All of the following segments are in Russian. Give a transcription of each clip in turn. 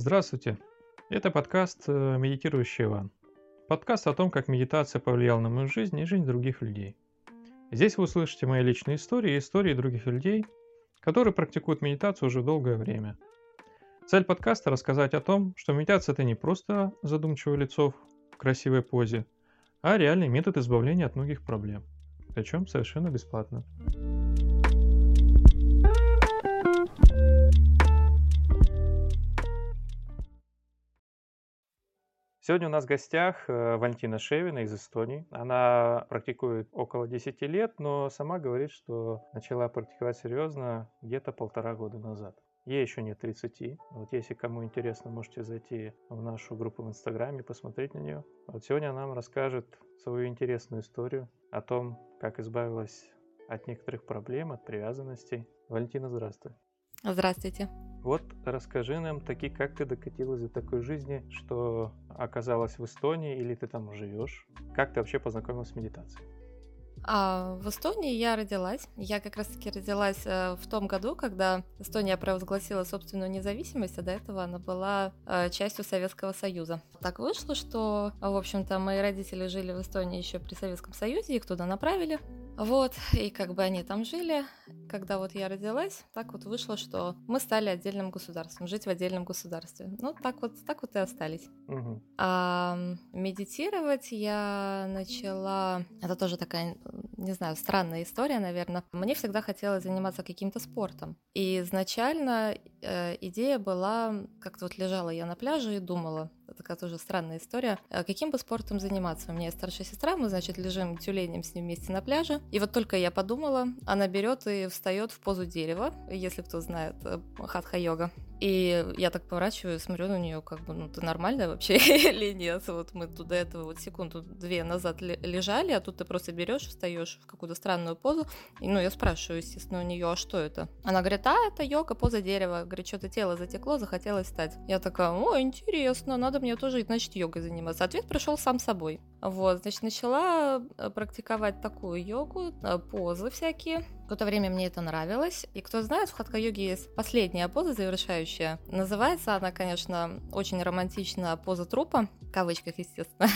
Здравствуйте! Это подкаст э, «Медитирующий Иван». Подкаст о том, как медитация повлияла на мою жизнь и жизнь других людей. Здесь вы услышите мои личные истории и истории других людей, которые практикуют медитацию уже долгое время. Цель подкаста – рассказать о том, что медитация – это не просто задумчивое лицо в красивой позе, а реальный метод избавления от многих проблем. Причем совершенно бесплатно. Сегодня у нас в гостях э, Валентина Шевина из Эстонии. Она практикует около 10 лет, но сама говорит, что начала практиковать серьезно где-то полтора года назад. Ей еще нет 30. Вот если кому интересно, можете зайти в нашу группу в Инстаграме, посмотреть на нее. Вот сегодня она нам расскажет свою интересную историю о том, как избавилась от некоторых проблем, от привязанностей. Валентина, здравствуй. Здравствуйте. Вот расскажи нам таки, как ты докатилась до такой жизни, что оказалась в Эстонии или ты там живешь? Как ты вообще познакомилась с медитацией? А в Эстонии я родилась. Я как раз-таки родилась э, в том году, когда Эстония провозгласила собственную независимость, а до этого она была э, частью Советского Союза. Так вышло, что, в общем-то, мои родители жили в Эстонии еще при Советском Союзе, их туда направили. Вот, и как бы они там жили. Когда вот я родилась, так вот вышло, что мы стали отдельным государством, жить в отдельном государстве. Ну, так вот, так вот и остались. Угу. А медитировать я начала... Это тоже такая, не знаю, странная история, наверное. Мне всегда хотелось заниматься каким-то спортом. И изначально идея была, как-то вот лежала я на пляже и думала, такая тоже странная история. А каким бы спортом заниматься? У меня есть старшая сестра, мы, значит, лежим тюленем с ним вместе на пляже. И вот только я подумала, она берет и встает в позу дерева, если кто знает, э, хатха-йога. И я так поворачиваю, смотрю на нее, как бы, ну, ты нормальная вообще или нет? Вот мы тут до этого вот секунду-две назад лежали, а тут ты просто берешь, встаешь в какую-то странную позу. И, ну, я спрашиваю, естественно, у нее, а что это? Она говорит, а, это йога, поза дерева. Говорит, что-то тело затекло, захотелось встать. Я такая, о, интересно, надо мне тоже, значит, йогой заниматься. Ответ пришел сам собой. Вот, значит, начала э, практиковать такую йогу, э, позы всякие. Какое-то время мне это нравилось. И кто знает, в хатха-йоге есть последняя поза завершающая. Называется она, конечно, очень романтично поза трупа, в кавычках, естественно.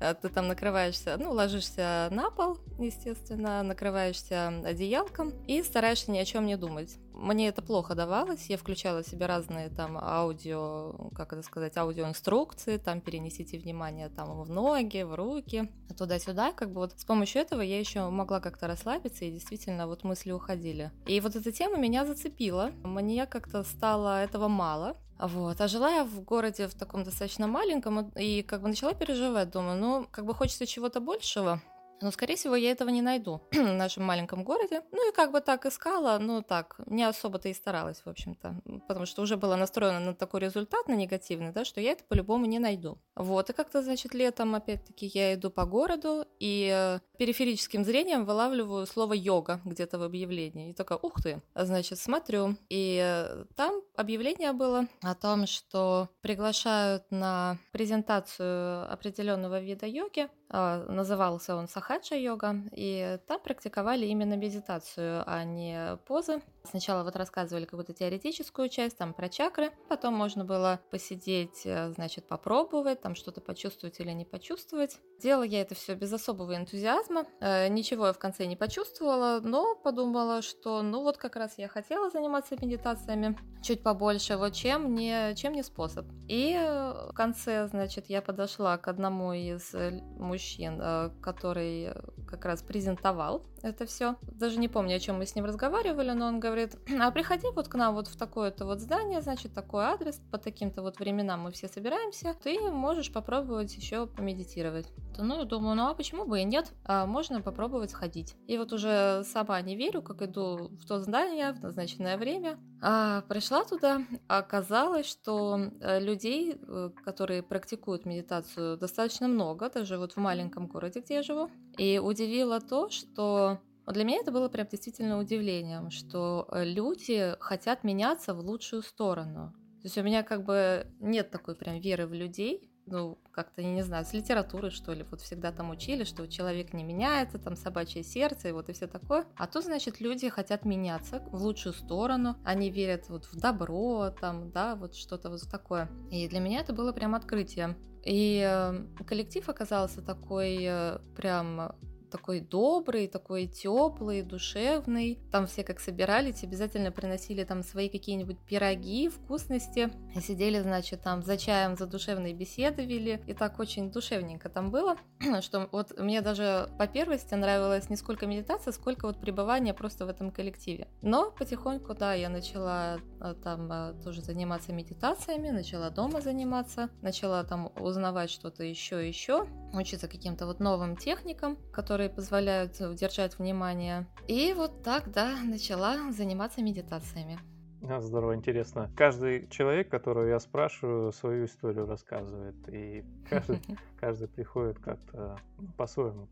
Ты там накрываешься, ну, ложишься на пол, естественно, накрываешься одеялком и стараешься ни о чем не думать мне это плохо давалось, я включала себе разные там аудио, как это сказать, аудиоинструкции, там перенесите внимание там в ноги, в руки, туда-сюда, как бы вот с помощью этого я еще могла как-то расслабиться, и действительно вот мысли уходили. И вот эта тема меня зацепила, мне как-то стало этого мало, вот. А жила я в городе в таком достаточно маленьком, и как бы начала переживать, думаю, ну, как бы хочется чего-то большего, но, скорее всего, я этого не найду в нашем маленьком городе. Ну и как бы так искала, ну так, не особо-то и старалась, в общем-то. Потому что уже была настроена на такой результат, на негативный, да, что я это по-любому не найду. Вот, и как-то, значит, летом, опять-таки, я иду по городу и э, периферическим зрением вылавливаю слово «йога» где-то в объявлении. И такая, ух ты, значит, смотрю. И э, там объявление было о том, что приглашают на презентацию определенного вида йоги. А, назывался он Сахаджа йога, и там практиковали именно медитацию, а не позы. Сначала вот рассказывали какую-то теоретическую часть, там про чакры, потом можно было посидеть, э, значит, попробовать, там что-то почувствовать или не почувствовать. Делала я это все без особого энтузиазма, э, ничего я в конце не почувствовала, но подумала, что ну вот как раз я хотела заниматься медитациями чуть побольше, вот чем не, чем не способ. И в конце, значит, я подошла к одному из мужчин, э, который как раз презентовал это все. Даже не помню, о чем мы с ним разговаривали, но он говорит, а приходи вот к нам вот в такое-то вот здание, значит, такой адрес, по таким-то вот временам мы все собираемся, ты можешь попробовать еще помедитировать. То, ну, думаю, ну а почему бы и нет? А можно попробовать сходить. И вот уже сама не верю, как иду в то здание в назначенное время. А пришла туда, оказалось, что э, людей, э, которые практикуют медитацию, достаточно много, даже вот в маленьком городе, где я живу. И удивило то, что для меня это было прям действительно удивлением, что э, люди хотят меняться в лучшую сторону. То есть у меня как бы нет такой прям веры в людей, ну, как-то, я не знаю, с литературы, что ли, вот всегда там учили, что человек не меняется, там собачье сердце и вот и все такое. А тут, значит, люди хотят меняться в лучшую сторону, они верят вот в добро, там, да, вот что-то вот такое. И для меня это было прям открытие. И э, коллектив оказался такой э, прям такой добрый, такой теплый, душевный. Там все как собирались, обязательно приносили там свои какие-нибудь пироги, вкусности. И сидели, значит, там за чаем, за душевные беседы вели. И так очень душевненько там было, что вот мне даже по первости нравилась не сколько медитация, сколько вот пребывание просто в этом коллективе. Но потихоньку, да, я начала э, там э, тоже заниматься медитациями, начала дома заниматься, начала там узнавать что-то еще еще, учиться каким-то вот новым техникам, которые которые позволяют удержать внимание. И вот так, да, начала заниматься медитациями. А, здорово, интересно. Каждый человек, которого я спрашиваю, свою историю рассказывает. И каждый, каждый приходит как-то ну, по-своему.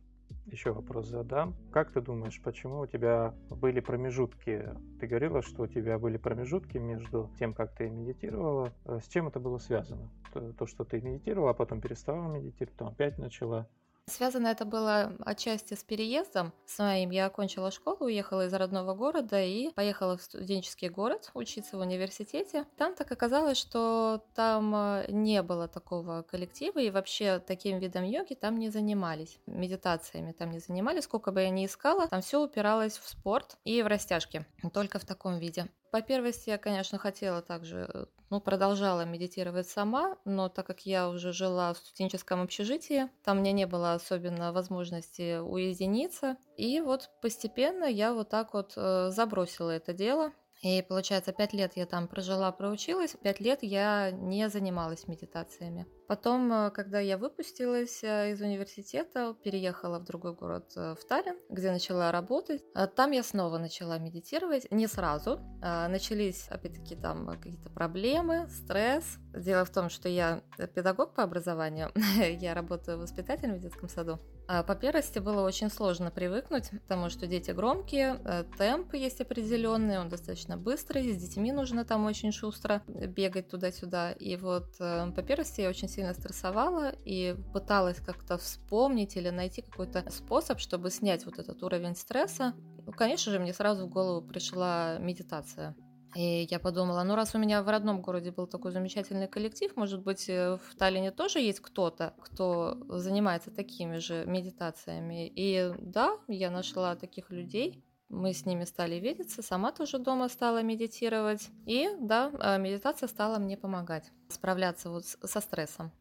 Еще вопрос задам. Как ты думаешь, почему у тебя были промежутки? Ты говорила, что у тебя были промежутки между тем, как ты медитировала. Э, с чем это было связано? То, что ты медитировала, а потом перестала медитировать, потом опять начала. Связано это было отчасти с переездом с моим. Я окончила школу, уехала из родного города и поехала в студенческий город учиться в университете. Там так оказалось, что там э, не было такого коллектива и вообще таким видом йоги там не занимались. Медитациями там не занимались. Сколько бы я ни искала, там все упиралось в спорт и в растяжки. Только в таком виде. По первости, я, конечно, хотела также, э, ну, продолжала медитировать сама, но так как я уже жила в студенческом общежитии, там мне не было особенно возможности уединиться. И вот постепенно я вот так вот э, забросила это дело. И получается, пять лет я там прожила, проучилась, пять лет я не занималась медитациями. Потом, э, когда я выпустилась э, из университета, переехала в другой город, э, в Таллин, где начала работать. Там я снова начала медитировать, не сразу. Начались, опять-таки, там какие-то проблемы, стресс. Дело в том, что я педагог по образованию, я работаю воспитателем в детском саду. А по первости было очень сложно привыкнуть, потому что дети громкие, э, темп есть определенный, он достаточно быстрый, с детьми нужно там очень шустро бегать туда-сюда. И вот э, по первости я очень сильно стрессовала и пыталась как-то вспомнить или найти какой-то способ, чтобы снять вот этот уровень стресса. Ну, конечно же, мне сразу в голову пришла медитация. И я подумала, ну раз у меня в родном городе был такой замечательный коллектив, может быть, э, в Таллине тоже есть кто-то, кто занимается такими же медитациями. И да, я нашла таких людей, мы с ними стали видеться, сама тоже дома стала медитировать. И да, э, медитация стала мне помогать справляться вот со стрессом.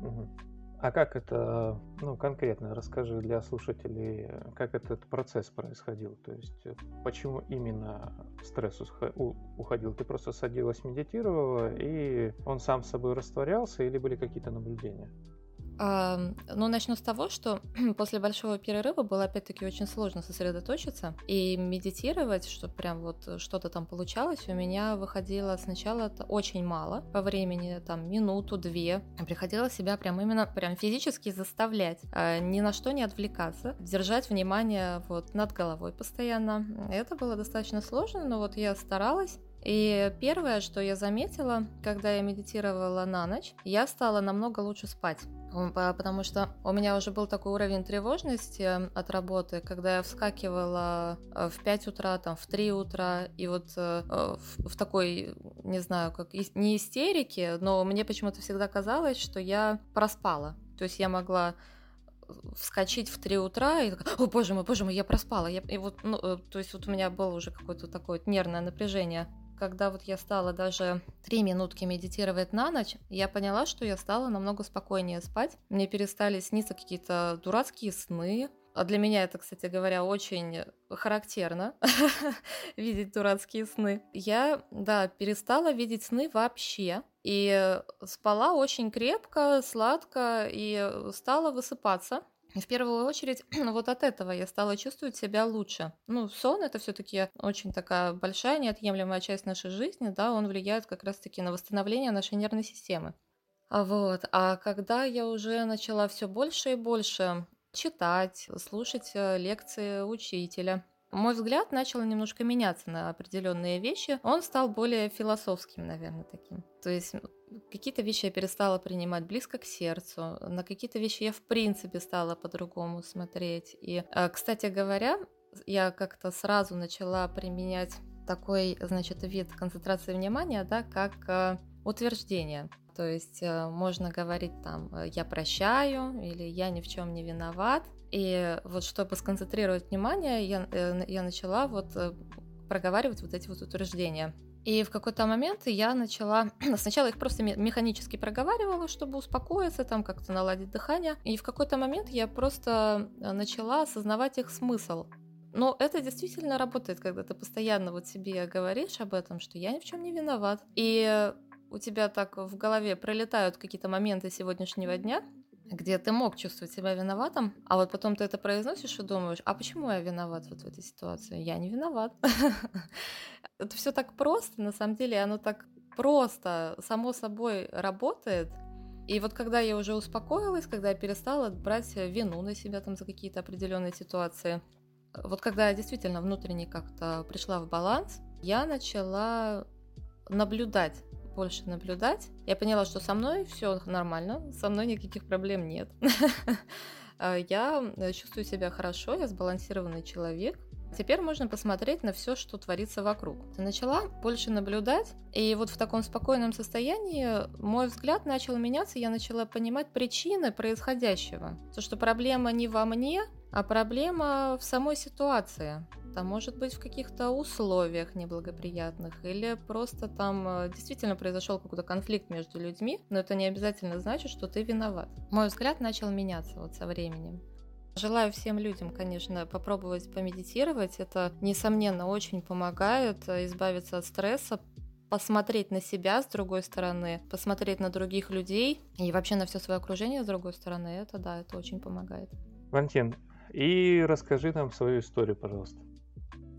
Угу. А как это, ну, конкретно расскажи для слушателей, как этот процесс происходил? То есть, э, почему именно стресс уходил? Ты просто садилась, медитировала, и он сам с собой растворялся, или были какие-то наблюдения? Ну, начну с того, что после большого перерыва было опять-таки очень сложно сосредоточиться и медитировать, чтобы прям вот что-то там получалось. У меня выходило сначала очень мало по времени, там минуту-две. Приходилось себя прям именно прям физически заставлять, а, ни на что не отвлекаться, держать внимание вот над головой постоянно. Это было достаточно сложно, но вот я старалась. И первое, что я заметила, когда я медитировала на ночь, я стала намного лучше спать. Потому что у меня уже был такой уровень тревожности от работы, когда я вскакивала э, в 5 утра, там, в 3 утра, и вот э, в, в такой, не знаю, как не истерике, но мне почему-то всегда казалось, что я проспала. То есть я могла вскочить в 3 утра и такая, о боже мой, боже мой, я проспала. Я, и вот, ну, э, то есть вот у меня было уже какое-то такое нервное напряжение когда вот я стала даже три минутки медитировать на ночь, я поняла, что я стала намного спокойнее спать. Мне перестали сниться какие-то дурацкие сны, а для меня это, кстати говоря, очень характерно видеть дурацкие сны. Я, да, перестала видеть сны вообще. И спала очень крепко, сладко и стала высыпаться. В первую очередь, вот от этого я стала чувствовать себя лучше. Ну, сон это все-таки очень такая большая, неотъемлемая часть нашей жизни, да, он влияет как раз-таки на восстановление нашей нервной системы. А вот, а когда я уже начала все больше и больше читать, слушать э, лекции учителя, мой взгляд начал немножко меняться на определенные вещи. Он стал более философским, наверное, таким. То есть какие-то вещи я перестала принимать близко к сердцу, на какие-то вещи я в принципе стала по-другому смотреть. И, э, кстати говоря, я как-то сразу начала применять такой, значит, вид концентрации внимания, да, как э, утверждение. То есть э, можно говорить там «я прощаю» или «я ни в чем не виноват». И вот чтобы сконцентрировать внимание, я, я начала вот проговаривать вот эти вот утверждения. И в какой-то момент я начала... Сначала их просто механически проговаривала, чтобы успокоиться, там как-то наладить дыхание. И в какой-то момент я просто э, начала осознавать их смысл. Но это действительно работает, когда ты постоянно вот себе говоришь об этом, что я ни в чем не виноват. И у тебя так в голове пролетают какие-то моменты сегодняшнего дня, где ты мог чувствовать себя виноватым, а вот потом ты это произносишь и думаешь, а почему я виноват вот в этой ситуации? Я не виноват. Это все так просто, на самом деле, оно так просто, само собой работает. И вот когда я уже успокоилась, когда я перестала брать вину на себя там за какие-то определенные ситуации, вот когда я действительно внутренне как-то пришла в баланс, я начала наблюдать больше наблюдать. Я поняла, что со мной все нормально, со мной никаких проблем нет. А, я э, чувствую себя хорошо, я сбалансированный человек. Теперь можно посмотреть на все, что творится вокруг. Я начала больше наблюдать, и вот в таком спокойном состоянии мой взгляд начал меняться, я начала понимать причины происходящего. То, что проблема не во мне, а проблема в самой ситуации. Там может быть в каких-то условиях неблагоприятных, или просто там э, действительно произошел какой-то конфликт между людьми, но это не обязательно значит, что ты виноват. Мой взгляд начал меняться вот со временем. Желаю всем людям, конечно, попробовать помедитировать. Это, несомненно, очень помогает э, избавиться от стресса, посмотреть на себя с другой стороны, посмотреть на других людей и вообще на все свое окружение с другой стороны. Это да, это очень помогает. Валентин, и расскажи нам свою историю, пожалуйста.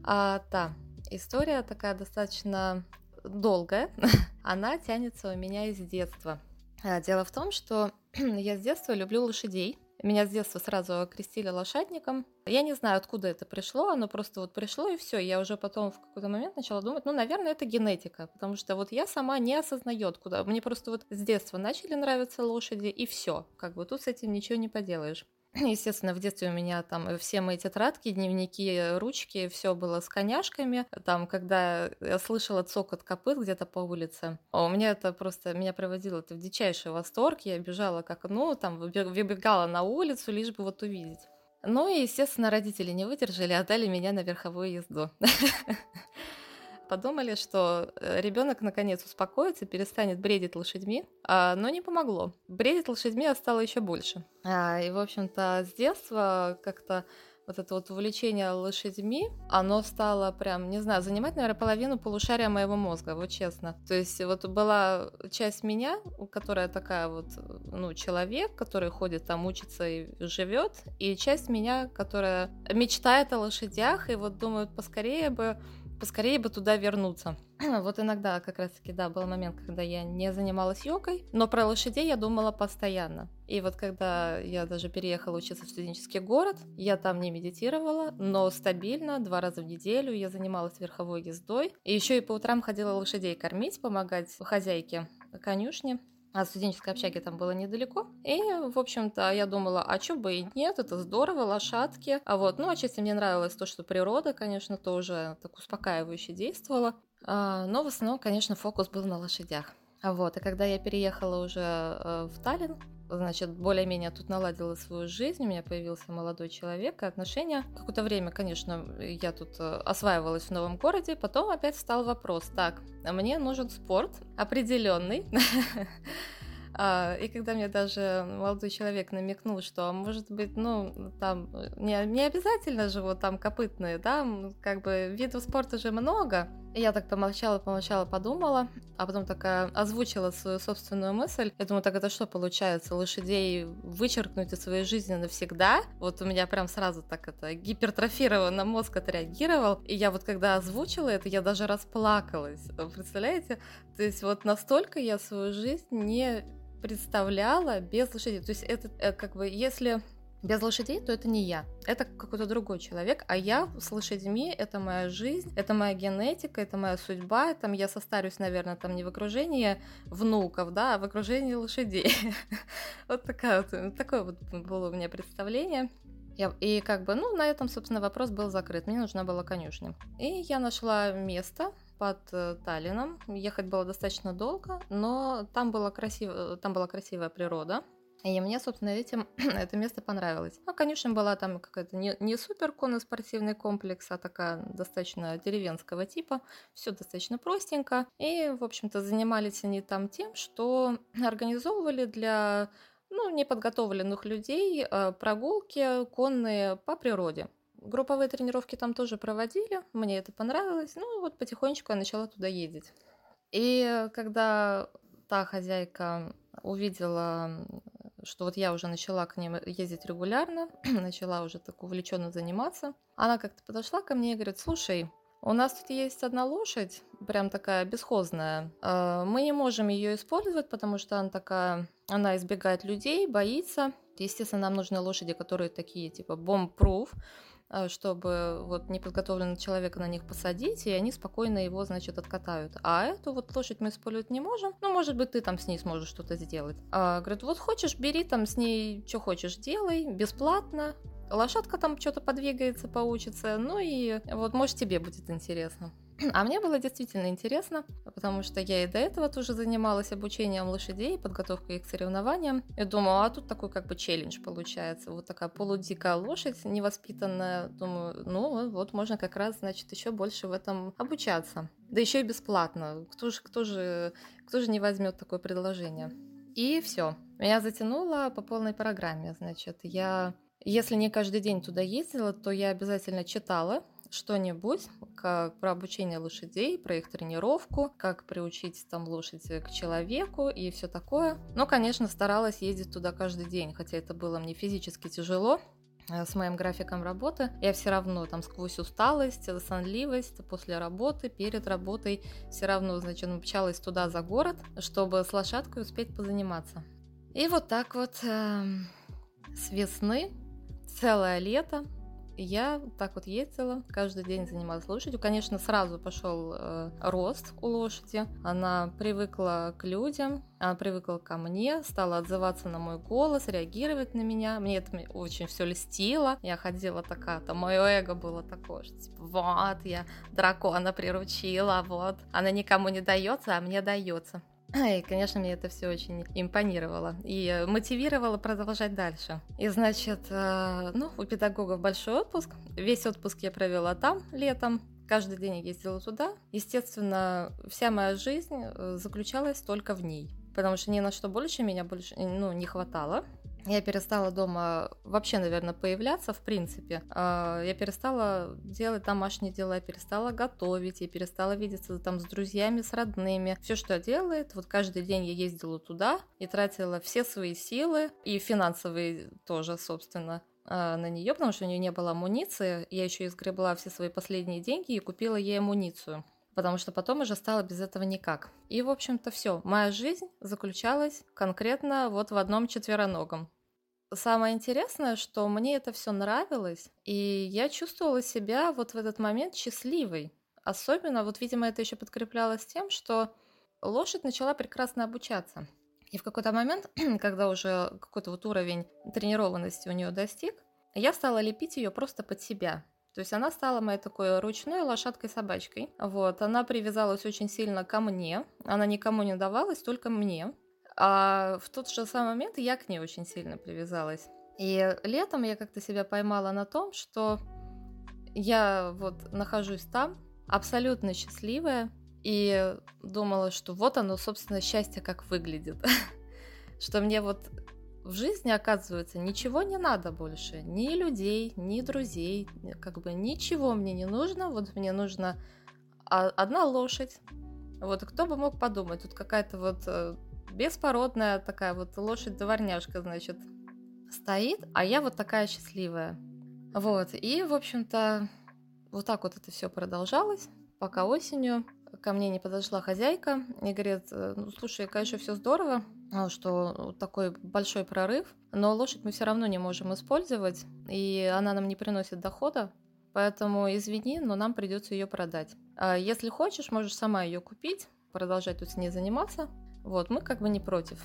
А, да, история такая достаточно долгая. Она тянется у меня из детства. А, дело в том, что я с детства люблю лошадей. Меня с детства сразу окрестили лошадником. Я не знаю, откуда это пришло, оно просто вот пришло и все. Я уже потом в какой-то момент начала думать, ну, наверное, это генетика, потому что вот я сама не осознаю, куда. Мне просто вот с детства начали нравиться лошади и все. Как бы тут с этим ничего не поделаешь. Естественно, в детстве у меня там все мои тетрадки, дневники, ручки, все было с коняшками. Там, когда я слышала цокот копыт где-то по улице, у меня это просто, меня проводило это в дичайший восторг. Я бежала как, ну, там, выбегала на улицу, лишь бы вот увидеть. Ну и, естественно, родители не выдержали, отдали меня на верховую езду. подумали, что э, ребенок наконец успокоится, перестанет бредить лошадьми, а, но не помогло. Бредить лошадьми а стало еще больше. А, и, в общем-то, с детства как-то вот это вот увлечение лошадьми, оно стало прям, не знаю, занимать, наверное, половину полушария моего мозга, вот честно. То есть вот была часть меня, которая такая вот, ну, человек, который ходит там, учится и живет, и часть меня, которая мечтает о лошадях и вот думает, поскорее бы поскорее бы туда вернуться. вот иногда как раз-таки, да, был момент, когда я не занималась йогой, но про лошадей я думала постоянно. И вот когда я даже переехала учиться в студенческий город, я там не медитировала, но стабильно, два раза в неделю я занималась верховой ездой. И еще и по утрам ходила лошадей кормить, помогать хозяйке конюшни от студенческой общаги там было недалеко. И, в общем-то, я думала, а чё бы и нет, это здорово, лошадки. А вот, ну, отчасти мне нравилось то, что природа, конечно, тоже так успокаивающе действовала. А, но в основном, конечно, фокус был на лошадях. А вот, и когда я переехала уже э, в Таллин, значит, более-менее тут наладила свою жизнь, у меня появился молодой человек, и отношения. Какое-то время, конечно, я тут э, осваивалась в новом городе, потом опять встал вопрос, так, мне нужен спорт определенный, А, и когда мне даже молодой человек намекнул, что, может быть, ну, там, не, не обязательно же вот там копытные, да, как бы видов спорта же много. Я так помолчала, помолчала, подумала, а потом такая озвучила свою собственную мысль. Я думаю, так это что получается, лошадей вычеркнуть из своей жизни навсегда? Вот у меня прям сразу так это гипертрофированно мозг отреагировал. И я вот когда озвучила это, я даже расплакалась. Представляете? То есть вот настолько я свою жизнь не представляла без лошадей. То есть это э, как бы, если без лошадей, то это не я. Это какой-то другой человек, а я с лошадьми, это моя жизнь, это моя генетика, это моя судьба, там я состарюсь, наверное, там не в окружении внуков, да, а в окружении лошадей. Вот такая вот, такое вот было у меня представление. Я, и как бы, ну, на этом, собственно, вопрос был закрыт. Мне нужна была конюшня. И я нашла место под э, Таллином. Ехать было достаточно долго, но там, было красиво, там была красивая природа. И мне, собственно, этим это место понравилось. Ну, конечно, была там какая-то не, не супер конно-спортивный комплекс, а такая достаточно деревенского типа. Все достаточно простенько. И, в общем-то, занимались они там тем, что организовывали для ну, неподготовленных людей э, прогулки конные по природе. Групповые тренировки там тоже проводили, мне это понравилось. Ну, вот потихонечку я начала туда ездить. И когда та хозяйка увидела, что вот я уже начала к ним ездить регулярно, начала уже так увлеченно заниматься, она как-то подошла ко мне и говорит, слушай, у нас тут есть одна лошадь, прям такая бесхозная. Э, мы не можем ее использовать, потому что она такая, она избегает людей, боится. Естественно, нам нужны лошади, которые такие, типа, бомб-пруф, чтобы вот неподготовленного человека на них посадить, и они спокойно его, значит, откатают. А эту вот лошадь мы использовать не можем. Ну, может быть, ты там с ней сможешь что-то сделать. А, говорит, вот хочешь, бери там с ней, что хочешь, делай, бесплатно лошадка там что-то подвигается, поучится, ну и вот, может, тебе будет интересно. А мне было действительно интересно, потому что я и до этого тоже занималась обучением лошадей, подготовкой их к соревнованиям. И думала, а тут такой как бы челлендж получается. Вот такая полудикая лошадь, невоспитанная. Думаю, ну вот можно как раз, значит, еще больше в этом обучаться. Да еще и бесплатно. Кто же, кто же, кто же не возьмет такое предложение? И все. Меня затянуло по полной программе. Значит, я если не каждый день туда ездила, то я обязательно читала что-нибудь как про обучение лошадей, про их тренировку, как приучить там лошадь к человеку и все такое. Но, конечно, старалась ездить туда каждый день, хотя это было мне физически тяжело, э, с моим графиком работы, я все равно там сквозь усталость, сонливость после работы, перед работой, все равно, значит, мчалась туда за город, чтобы с лошадкой успеть позаниматься. И вот так вот э, с весны целое лето я так вот ездила, каждый день занималась лошадью. Конечно, сразу пошел э, рост у лошади. Она привыкла к людям, она привыкла ко мне, стала отзываться на мой голос, реагировать на меня. Мне это очень все льстило. Я ходила такая, там мое эго было такое, что типа, вот, я дракона приручила, вот. Она никому не дается, а мне дается. И, конечно, мне это все очень импонировало и мотивировало продолжать дальше. И, значит, э, ну, у педагогов большой отпуск. Весь отпуск я провела там летом. Каждый день я ездила туда. Естественно, вся моя жизнь э, заключалась только в ней. Потому что ни на что больше меня больше ну, не хватало. Я перестала дома вообще, наверное, появляться, в принципе. А, я перестала делать домашние дела, перестала готовить, я перестала видеться там с друзьями, с родными. Все, что делает, вот каждый день я ездила туда и тратила все свои силы, и финансовые тоже, собственно, а, на нее, потому что у нее не было амуниции. Я еще изгребла все свои последние деньги и купила ей амуницию потому что потом уже стало без этого никак. И, в общем-то, все. Моя жизнь заключалась конкретно вот в одном четвероногом. Самое интересное, что мне это все нравилось, и я чувствовала себя вот в этот момент счастливой. Особенно, вот, видимо, это еще подкреплялось тем, что лошадь начала прекрасно обучаться. И в какой-то момент, когда уже какой-то вот уровень тренированности у нее достиг, я стала лепить ее просто под себя. То есть она стала моей такой ручной лошадкой-собачкой. Вот, она привязалась очень сильно ко мне. Она никому не давалась, только мне. А в тот же самый момент я к ней очень сильно привязалась. И летом я как-то себя поймала на том, что я вот нахожусь там, абсолютно счастливая, и думала, что вот оно, собственно, счастье как выглядит. Что мне вот в жизни, оказывается, ничего не надо больше. Ни людей, ни друзей, как бы ничего мне не нужно. Вот мне нужна одна лошадь. Вот кто бы мог подумать, тут какая-то вот э, беспородная такая вот лошадь-дворняжка, значит, стоит, а я вот такая счастливая. Вот, и, в общем-то, вот так вот это все продолжалось, пока осенью ко мне не подошла хозяйка и говорит, «Э, ну, слушай, конечно, все здорово, а, что такой большой прорыв но лошадь мы все равно не можем использовать, и она нам не приносит дохода, поэтому извини, но нам придется ее продать. А если хочешь, можешь сама ее купить, продолжать тут с ней заниматься. Вот, мы как бы не против.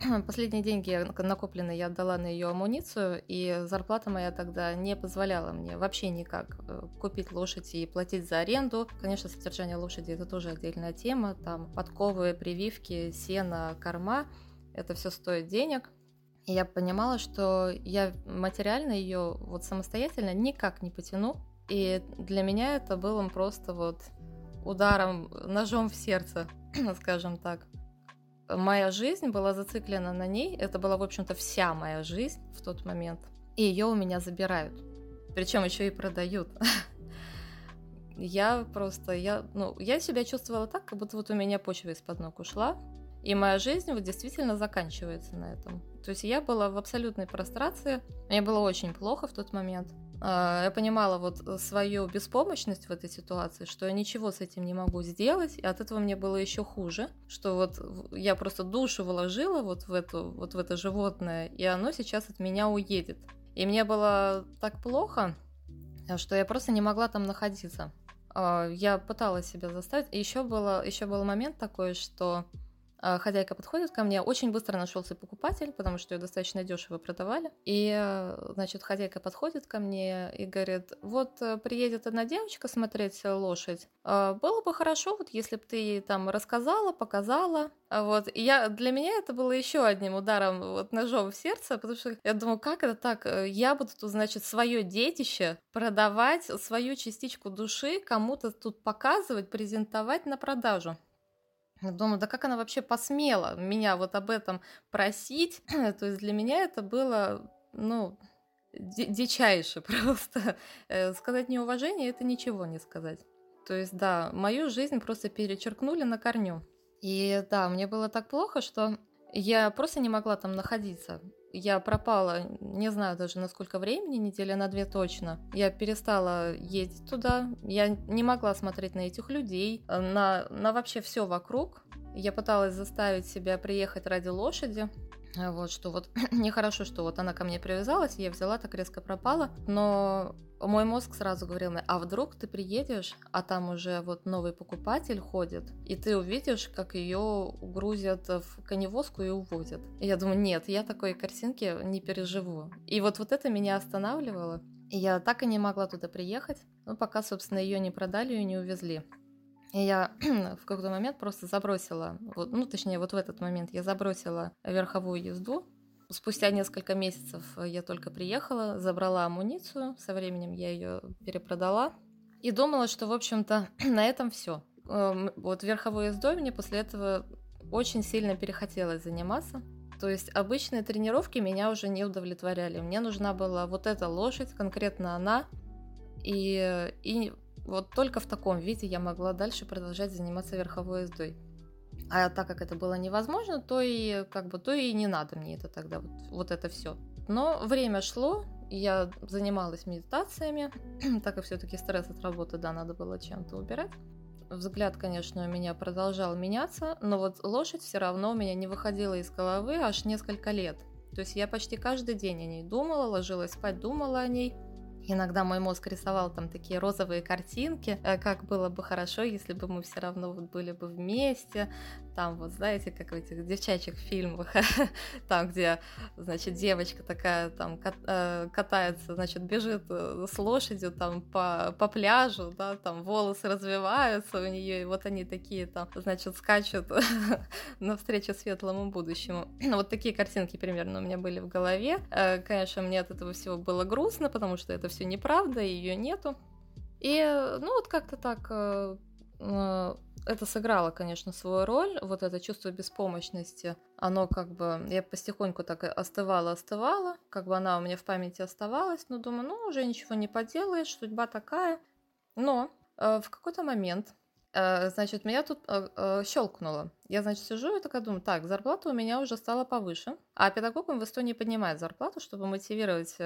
Последние деньги накопленные я отдала на ее амуницию, и зарплата моя тогда не позволяла мне вообще никак э, купить лошадь и платить за аренду. Конечно, содержание лошади это тоже отдельная тема. Там подковы, прививки, сено, корма. Это все стоит денег. И я понимала, что я материально ее вот самостоятельно никак не потяну. И для меня это было просто вот ударом, ножом в сердце, скажем так моя жизнь была зациклена на ней. Это была, в общем-то, вся моя жизнь в тот момент. И ее у меня забирают. Причем еще и продают. Я просто, я, ну, я себя чувствовала так, как будто вот у меня почва из-под ног ушла. И моя жизнь вот действительно заканчивается на этом. То есть я была в абсолютной прострации. Мне было очень плохо в тот момент. А, я понимала вот э, свою беспомощность в этой ситуации, что я ничего с этим не могу сделать, и от этого мне было еще хуже, что вот я просто душу вложила вот в, эту, вот в это животное, и оно сейчас от меня уедет. И мне было так плохо, что я просто не могла там находиться. А, я пыталась себя заставить. Еще, было, еще был момент такой, что хозяйка подходит ко мне, очень быстро нашелся покупатель, потому что ее достаточно дешево продавали. И, э, значит, хозяйка подходит ко мне и говорит, вот э, приедет одна девочка смотреть лошадь, а, было бы хорошо, вот если бы ты ей там рассказала, показала. А вот. И я, для меня это было еще одним ударом вот ножом в сердце, потому что я думаю, как это так? Э, я буду тут, значит, свое детище продавать, свою частичку души кому-то тут показывать, презентовать на продажу. Думаю, да как она вообще посмела меня вот об этом просить? То есть для меня это было, ну, дичайше просто. Э, сказать неуважение – это ничего не сказать. То есть, да, мою жизнь просто перечеркнули на корню. И да, мне было так плохо, что я просто не могла там находиться. Я пропала, не знаю даже на сколько времени, неделя на две точно. Я перестала ездить туда, я не могла смотреть на этих людей, на, на вообще все вокруг. Я пыталась заставить себя приехать ради лошади, вот, что вот нехорошо, что вот она ко мне привязалась, я взяла, так резко пропала, но мой мозг сразу говорил мне, а вдруг ты приедешь, а там уже вот новый покупатель ходит, и ты увидишь, как ее грузят в коневозку и увозят. И я думаю, нет, я такой картинки не переживу. И вот, вот это меня останавливало. Я так и не могла туда приехать, ну, пока, собственно, ее не продали и не увезли. И я в какой-то момент просто забросила, ну, точнее, вот в этот момент я забросила верховую езду, Спустя несколько месяцев я только приехала, забрала амуницию, со временем я ее перепродала и думала, что, в общем-то, на этом все. Эм, вот верховой ездой мне после этого очень сильно перехотелось заниматься. То есть обычные тренировки меня уже не удовлетворяли. Мне нужна была вот эта лошадь, конкретно она. И, и вот только в таком виде я могла дальше продолжать заниматься верховой ездой. А так как это было невозможно, то и как бы то и не надо мне это тогда вот, вот это все. Но время шло, я занималась медитациями, так как все-таки стресс от работы, да, надо было чем-то убирать. Взгляд, конечно, у меня продолжал меняться, но вот лошадь все равно у меня не выходила из головы аж несколько лет. То есть я почти каждый день о ней думала, ложилась спать, думала о ней. Иногда мой мозг рисовал там такие розовые картинки, э, как было бы хорошо, если бы мы все равно вот были бы вместе. Там вот, знаете, как в этих девчачьих фильмах, там, где, значит, девочка такая там э, катается, значит, бежит э, с лошадью там по, по пляжу, да, там волосы развиваются у нее, и вот они такие там, значит, скачут навстречу светлому будущему. Вот такие картинки примерно у меня были в голове. Конечно, мне от этого всего было грустно, потому что это все неправда, ее нету. И, ну, вот как-то так э, э, это сыграло, конечно, свою роль. Вот это чувство беспомощности, оно как бы... Я потихоньку так остывала, остывала. Как бы она у меня в памяти оставалась. Но думаю, ну, уже ничего не поделаешь, судьба такая. Но э, в какой-то момент значит, меня тут э, э, щелкнуло. Я, значит, сижу и такая думаю, так, зарплата у меня уже стала повыше, а педагогам в Эстонии поднимают зарплату, чтобы мотивировать,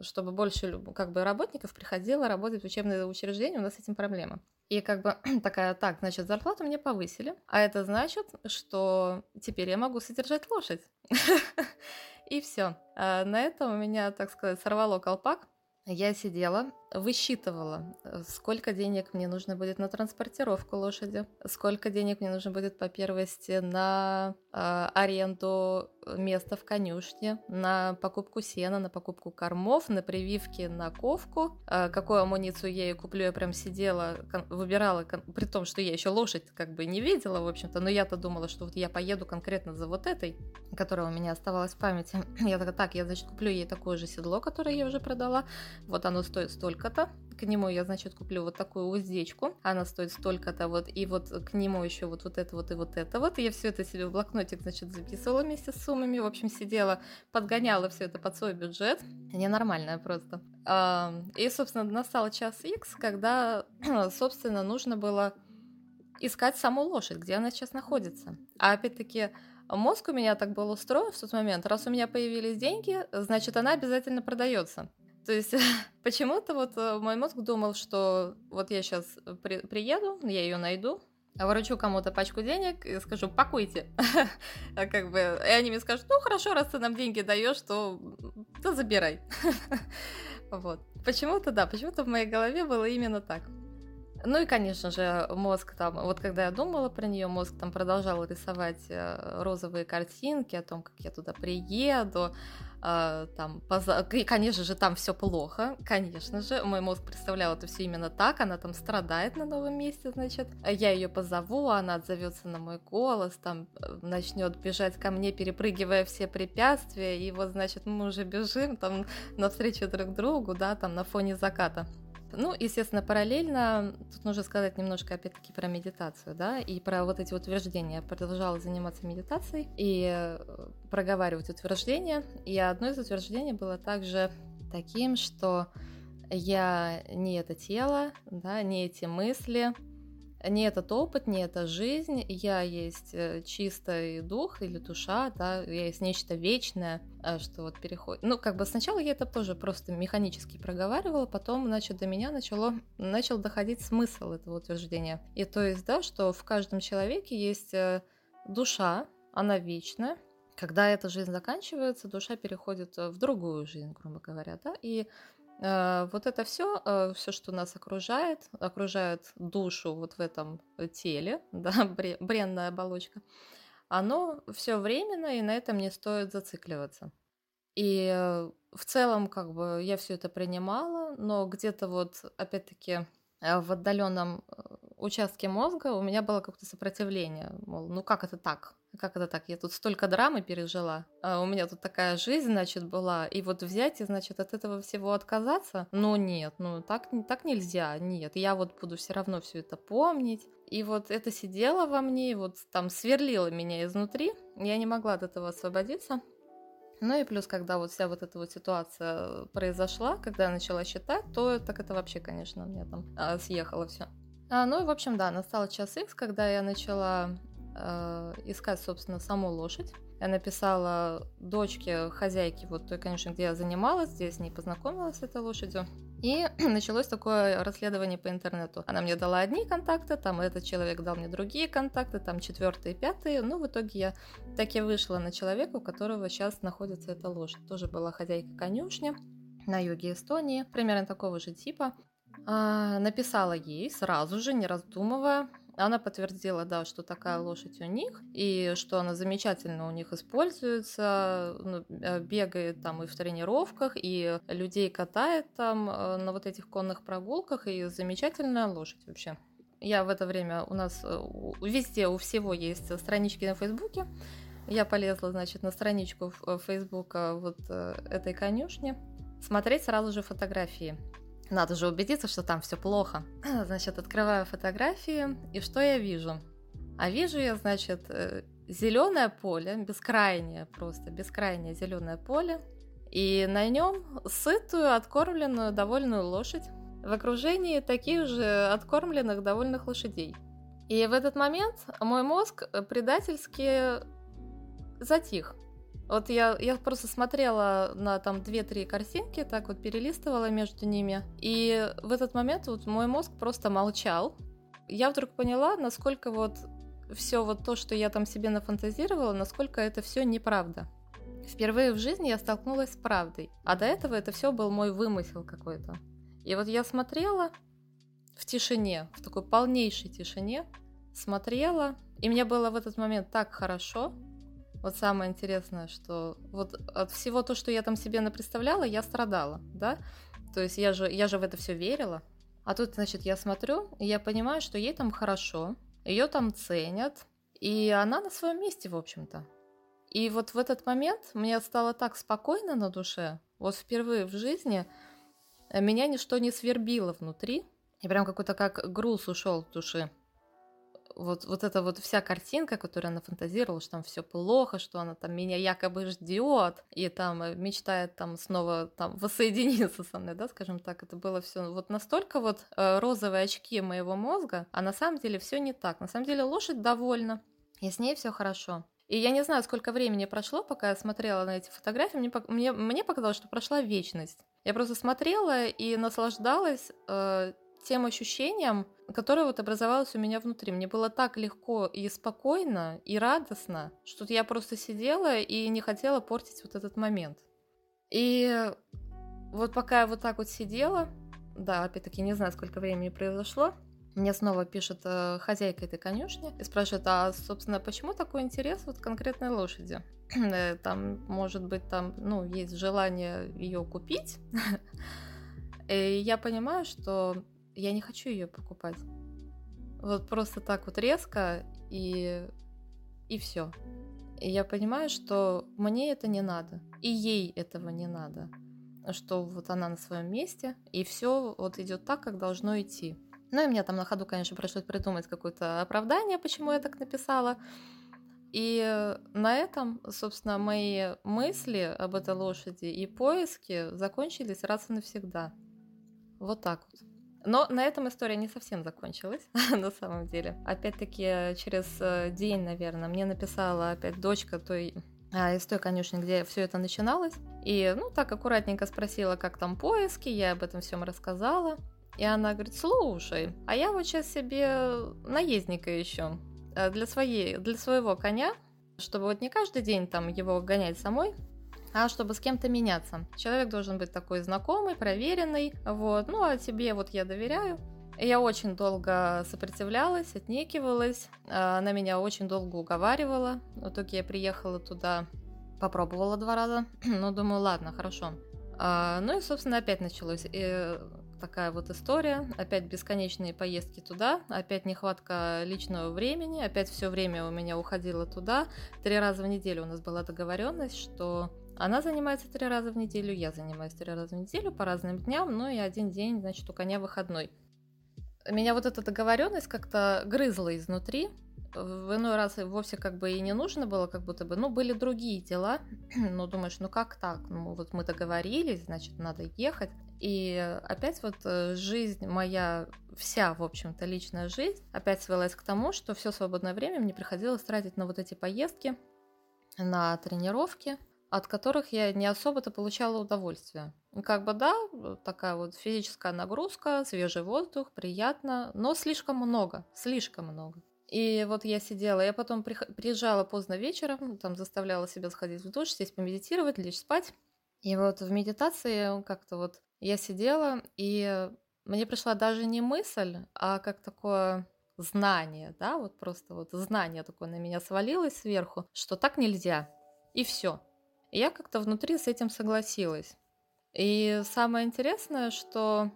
чтобы больше как бы работников приходило работать в учебное учреждение, у нас с этим проблема. И как бы такая, так, значит, зарплату мне повысили, а это значит, что теперь я могу содержать лошадь. И все. На этом у меня, так сказать, сорвало колпак. Я сидела, высчитывала, э, сколько денег мне нужно будет на транспортировку лошади, сколько денег мне нужно будет по первости на э, аренду места в конюшне, на покупку сена, на покупку кормов, на прививки на ковку, э, какую амуницию я ей куплю, я прям сидела, выбирала, при том, что я еще лошадь как бы не видела, в общем-то, но я-то думала, что вот я поеду конкретно за вот этой, которая у меня оставалась в памяти. Я такая, так, я, значит, куплю ей такое же седло, которое я уже продала, вот оно стоит столько-то, к нему я, значит, куплю вот такую уздечку, она стоит столько-то вот, и вот к нему еще вот, вот это вот и вот это вот, и я все это себе в блокнотик, значит, записывала вместе с суммами, в общем, сидела, подгоняла все это под свой бюджет, ненормальная просто. И, собственно, настал час X, когда, собственно, нужно было искать саму лошадь, где она сейчас находится. А опять-таки, мозг у меня так был устроен в тот момент, раз у меня появились деньги, значит, она обязательно продается. То есть почему-то вот э, мой мозг думал, что вот я сейчас при, приеду, я ее найду, вручу кому-то пачку денег и скажу, пакуйте. а как бы, и они мне скажут, ну хорошо, раз ты нам деньги даешь, то, то забирай. вот. Почему-то, да, почему-то в моей голове было именно так. Ну и, конечно же, мозг там, вот когда я думала про нее, мозг там продолжал рисовать э, розовые картинки о том, как я туда приеду, э, там, и, конечно же, там все плохо, конечно же, мой мозг представлял это все именно так, она там страдает на новом месте, значит, я ее позову, она отзовется на мой голос, там э, начнет бежать ко мне, перепрыгивая все препятствия, и вот, значит, мы уже бежим там навстречу друг другу, да, там на фоне заката. Ну, естественно, параллельно, тут нужно сказать немножко, опять-таки, про медитацию, да, и про вот эти утверждения. Я продолжала заниматься медитацией и э, проговаривать утверждения. И одно из утверждений было также таким, что я не это тело, да, не эти мысли, не этот опыт, не эта жизнь, я есть э, чистый дух или душа, да, я есть нечто вечное, э, что вот переходит. Ну, как бы сначала я это тоже просто механически проговаривала, потом, значит, до меня начало, начал доходить смысл этого утверждения. И то есть, да, что в каждом человеке есть э, душа, она вечная, когда эта жизнь заканчивается, душа переходит в другую жизнь, грубо говоря, да, и вот это все, э, все, что нас окружает, окружает душу вот в этом теле, да, бренная оболочка, оно все временно, и на этом не стоит зацикливаться. И э, в целом, как бы, я все это принимала, но где-то вот, опять-таки, в отдаленном участке мозга у меня было какое-то сопротивление. Мол, ну как это так? Как это так? Я тут столько драмы пережила, а у меня тут такая жизнь, значит, была, и вот взять и, значит, от этого всего отказаться? Ну нет, ну так, так нельзя, нет, я вот буду все равно все это помнить. И вот это сидело во мне, вот там сверлило меня изнутри, я не могла от этого освободиться. Ну и плюс, когда вот вся вот эта вот ситуация произошла, когда я начала считать, то так это вообще, конечно, у меня там а, съехало все. А, ну и, в общем, да, настал час X, когда я начала э, искать, собственно, саму лошадь. Я написала дочке хозяйки, вот той, конечно, где я занималась, с ней познакомилась, с этой лошадью. И началось такое расследование по интернету. Она мне дала одни контакты, там этот человек дал мне другие контакты, там четвертые, пятые. Ну, в итоге я так и вышла на человека, у которого сейчас находится эта лошадь. Тоже была хозяйка конюшни на юге Эстонии, примерно такого же типа. А, написала ей сразу же, не раздумывая. Она подтвердила, да, что такая лошадь у них, и что она замечательно у них используется, ну, э, бегает там и в тренировках, и людей катает там э, на вот этих конных прогулках, и замечательная лошадь вообще. Я в это время, у нас э, везде, у всего есть странички на Фейсбуке, я полезла, значит, на страничку Фейсбука вот этой конюшни, смотреть сразу же фотографии. Надо же убедиться, что там все плохо. Значит, открываю фотографии, и что я вижу? А вижу я, значит, э, зеленое поле, бескрайнее просто, бескрайнее зеленое поле, и на нем сытую, откормленную, довольную лошадь в окружении таких же откормленных, довольных лошадей. И в этот момент мой мозг предательски затих. Вот я, я просто смотрела на там 2-3 картинки, так вот перелистывала между ними. И в этот момент вот мой мозг просто молчал. Я вдруг поняла, насколько вот все вот то, что я там себе нафантазировала, насколько это все неправда. впервые в жизни я столкнулась с правдой. А до этого это все был мой вымысел какой-то. И вот я смотрела в тишине, в такой полнейшей тишине, смотрела, и мне было в этот момент так хорошо. Вот самое интересное, что вот от всего то, что я там себе напредставляла, я страдала, да? То есть я же, я же в это все верила. А тут, значит, я смотрю, и я понимаю, что ей там хорошо, ее там ценят, и она на своем месте, в общем-то. И вот в этот момент мне стало так спокойно на душе, вот впервые в жизни меня ничто не свербило внутри, и прям какой-то как груз ушел в души вот, вот эта вот вся картинка, которую она фантазировала, что там все плохо, что она там меня якобы ждет, и там э, мечтает там снова там воссоединиться со мной, да, скажем так, это было все вот настолько вот э, розовые очки моего мозга, а на самом деле все не так. На самом деле лошадь довольна, и с ней все хорошо. И я не знаю, сколько времени прошло, пока я смотрела на эти фотографии. Мне, мне, мне показалось, что прошла вечность. Я просто смотрела и наслаждалась э, тем ощущением, которое вот образовалось у меня внутри. Мне было так легко и спокойно, и радостно, что я просто сидела и не хотела портить вот этот момент. И вот пока я вот так вот сидела, да, опять-таки не знаю, сколько времени произошло, мне снова пишет э, хозяйка этой конюшни и спрашивает, а, собственно, почему такой интерес вот конкретной лошади? Э, там, может быть, там, ну, есть желание ее купить. И я понимаю, что я не хочу ее покупать. Вот просто так вот резко и и все. И я понимаю, что мне это не надо, и ей этого не надо, что вот она на своем месте, и все вот идет так, как должно идти. Ну и мне там на ходу, конечно, пришлось придумать какое-то оправдание, почему я так написала. И на этом, собственно, мои мысли об этой лошади и поиски закончились раз и навсегда. Вот так вот. Но на этом история не совсем закончилась, на самом деле. Опять-таки, через э, день, наверное, мне написала опять дочка той а, из той конюшни, где все это начиналось. И, ну, так аккуратненько спросила, как там поиски, я об этом всем рассказала. И она говорит, слушай, а я вот сейчас себе наездника ищу э, для, своей, для своего коня, чтобы вот не каждый день там его гонять самой, а чтобы с кем-то меняться. Человек должен быть такой знакомый, проверенный, вот, ну а тебе вот я доверяю. Я очень долго сопротивлялась, отнекивалась, а, она меня очень долго уговаривала. В итоге я приехала туда, попробовала два раза, но думаю, ладно, хорошо. А, ну и, собственно, опять началось. И такая вот история. Опять бесконечные поездки туда, опять нехватка личного времени, опять все время у меня уходило туда. Три раза в неделю у нас была договоренность, что она занимается три раза в неделю, я занимаюсь три раза в неделю по разным дням, ну и один день, значит, у коня выходной. Меня вот эта договоренность как-то грызла изнутри. В иной раз вовсе как бы и не нужно было, как будто бы, ну, были другие дела. Но думаешь, ну как так? Ну, вот мы договорились, значит, надо ехать. И опять вот э, жизнь моя, вся, в общем-то, личная жизнь, опять свелась к тому, что все свободное время мне приходилось тратить на вот эти поездки, на тренировки, от которых я не особо-то получала удовольствие. Как бы да, такая вот физическая нагрузка, свежий воздух, приятно, но слишком много, слишком много. И вот я сидела, я потом приезжала поздно вечером, там заставляла себя сходить в душ, сесть помедитировать, лечь спать. И вот в медитации как-то вот я сидела, и мне пришла даже не мысль, а как такое знание, да, вот просто вот знание такое на меня свалилось сверху, что так нельзя. И все. Я как-то внутри с этим согласилась. И самое интересное, что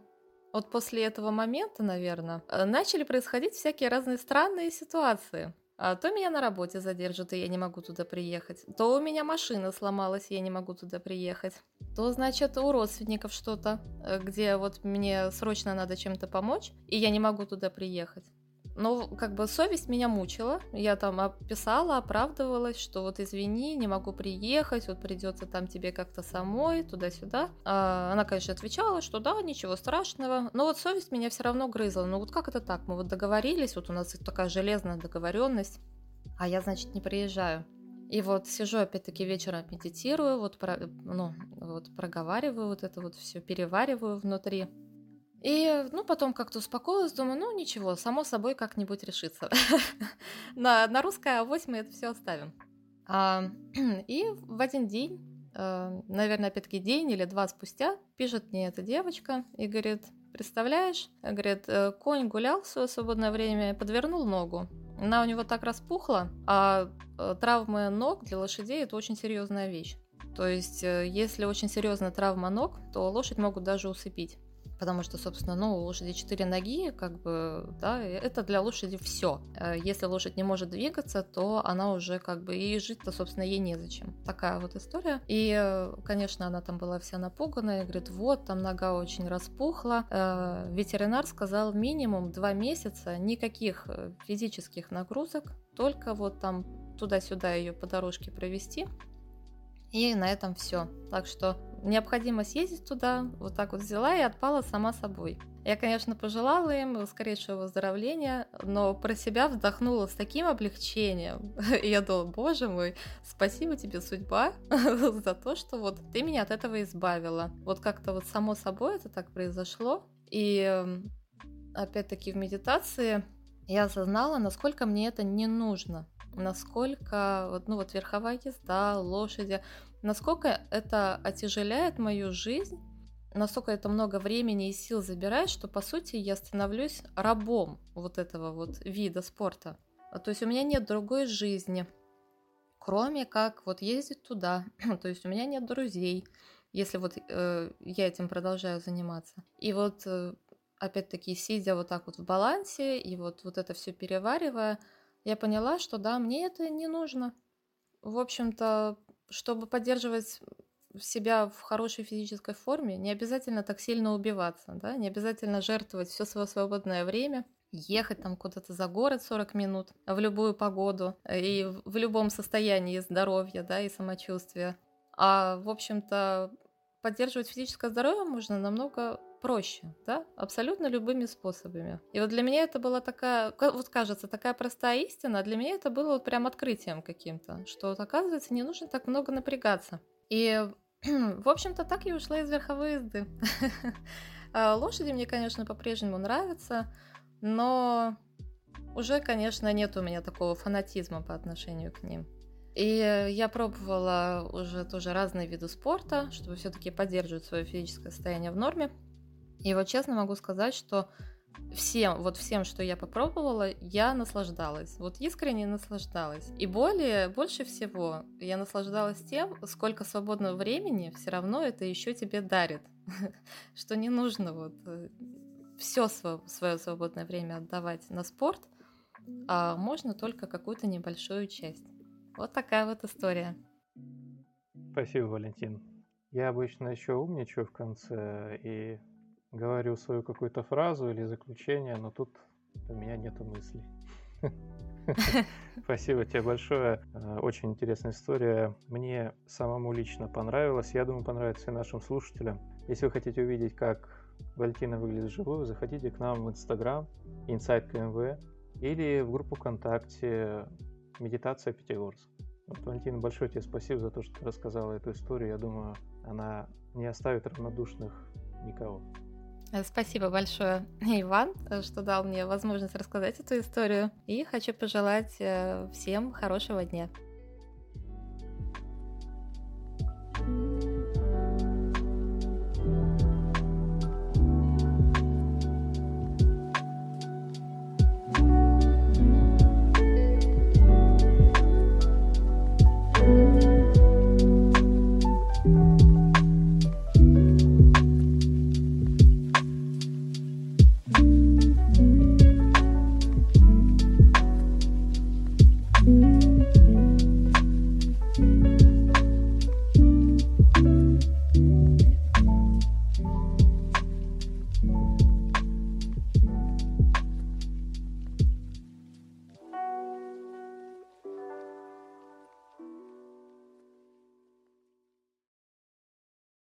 вот после этого момента, наверное, э, начали происходить всякие разные странные ситуации. А то меня на работе задержат, и я не могу туда приехать. То у меня машина сломалась, и я не могу туда приехать. То, значит, у родственников что-то, э, где вот мне срочно надо чем-то помочь, и я не могу туда приехать. Но как бы совесть меня мучила. Я там описала, оправдывалась, что вот извини, не могу приехать, вот придется там тебе как-то самой, туда-сюда. А она, конечно, отвечала, что да, ничего страшного. Но вот совесть меня все равно грызла. Ну вот как это так? Мы вот договорились, вот у нас такая железная договоренность, а я, значит, не приезжаю. И вот сижу опять-таки вечером медитирую, вот, про, ну, вот проговариваю вот это вот все, перевариваю внутри. И, ну, потом как-то успокоилась, думаю, ну, ничего, само собой как-нибудь решится. на, на русское авось мы это все оставим. А, и в один день, э, наверное, опять-таки день или два спустя, пишет мне эта девочка и говорит, представляешь, говорит, «Э, конь гулял в свое свободное время подвернул ногу. Она у него так распухла, а э, травмы ног для лошадей это очень серьезная вещь. То есть, если очень серьезная травма ног, то лошадь могут даже усыпить потому что, собственно, ну, у лошади четыре ноги, как бы, да, это для лошади все. Э, если лошадь не может двигаться, то она уже как бы и жить-то, собственно, ей незачем. Такая вот история. И, э, конечно, она там была вся напуганная, говорит, вот, там нога очень распухла. Э, ветеринар сказал минимум два месяца, никаких физических нагрузок, только вот там туда-сюда ее по дорожке провести, и на этом все. Так что необходимо съездить туда, вот так вот взяла и отпала сама собой. Я, конечно, пожелала им скорейшего выздоровления, но про себя вздохнула с таким облегчением. И я думала, боже мой, спасибо тебе, судьба, за то, что вот ты меня от этого избавила. Вот как-то вот само собой это так произошло. И опять-таки в медитации я осознала, насколько мне это не нужно насколько вот, ну, вот верховая езда, лошади, насколько это отяжеляет мою жизнь, настолько это много времени и сил забирает, что, по сути, я становлюсь рабом вот этого вот вида спорта. А, то есть у меня нет другой жизни, кроме как вот ездить туда. то есть у меня нет друзей, если вот э, я этим продолжаю заниматься. И вот э, опять-таки сидя вот так вот в балансе и вот, вот это все переваривая, я поняла, что да, мне это не нужно. В общем-то, чтобы поддерживать себя в хорошей физической форме, не обязательно так сильно убиваться, да, не обязательно жертвовать все свое свободное время, ехать там куда-то за город 40 минут в любую погоду и в любом состоянии здоровья, да, и самочувствия. А, в общем-то, поддерживать физическое здоровье можно намного проще, да, абсолютно любыми способами. И вот для меня это была такая, вот кажется, такая простая истина, а для меня это было вот прям открытием каким-то, что вот, оказывается не нужно так много напрягаться. И, в общем-то, так я ушла из верховой езды. А лошади мне, конечно, по-прежнему нравятся, но уже, конечно, нет у меня такого фанатизма по отношению к ним. И я пробовала уже тоже разные виды спорта, чтобы все-таки поддерживать свое физическое состояние в норме. И вот честно могу сказать, что всем, вот всем, что я попробовала, я наслаждалась. Вот искренне наслаждалась. И более, больше всего я наслаждалась тем, сколько свободного времени все равно это еще тебе дарит. Что не нужно вот э, все свое свободное время отдавать на спорт, а можно только какую-то небольшую часть. Вот такая вот история. Спасибо, Валентин. Я обычно еще умничаю в конце и говорю свою какую-то фразу или заключение, но тут у меня нету мыслей. Спасибо тебе большое. Э, очень интересная история. Мне самому лично понравилось. Я думаю, понравится и нашим слушателям. Если вы хотите увидеть, как Валентина выглядит живую, заходите к нам в Инстаграм, Insight КМВ, или в группу ВКонтакте «Медитация Пятигорск». Вот, Валентина, большое тебе спасибо за то, что ты рассказала эту историю. Я думаю, она не оставит равнодушных никого. Э, спасибо большое, Иван, э, что дал мне возможность рассказать эту историю. И хочу пожелать э, всем хорошего дня.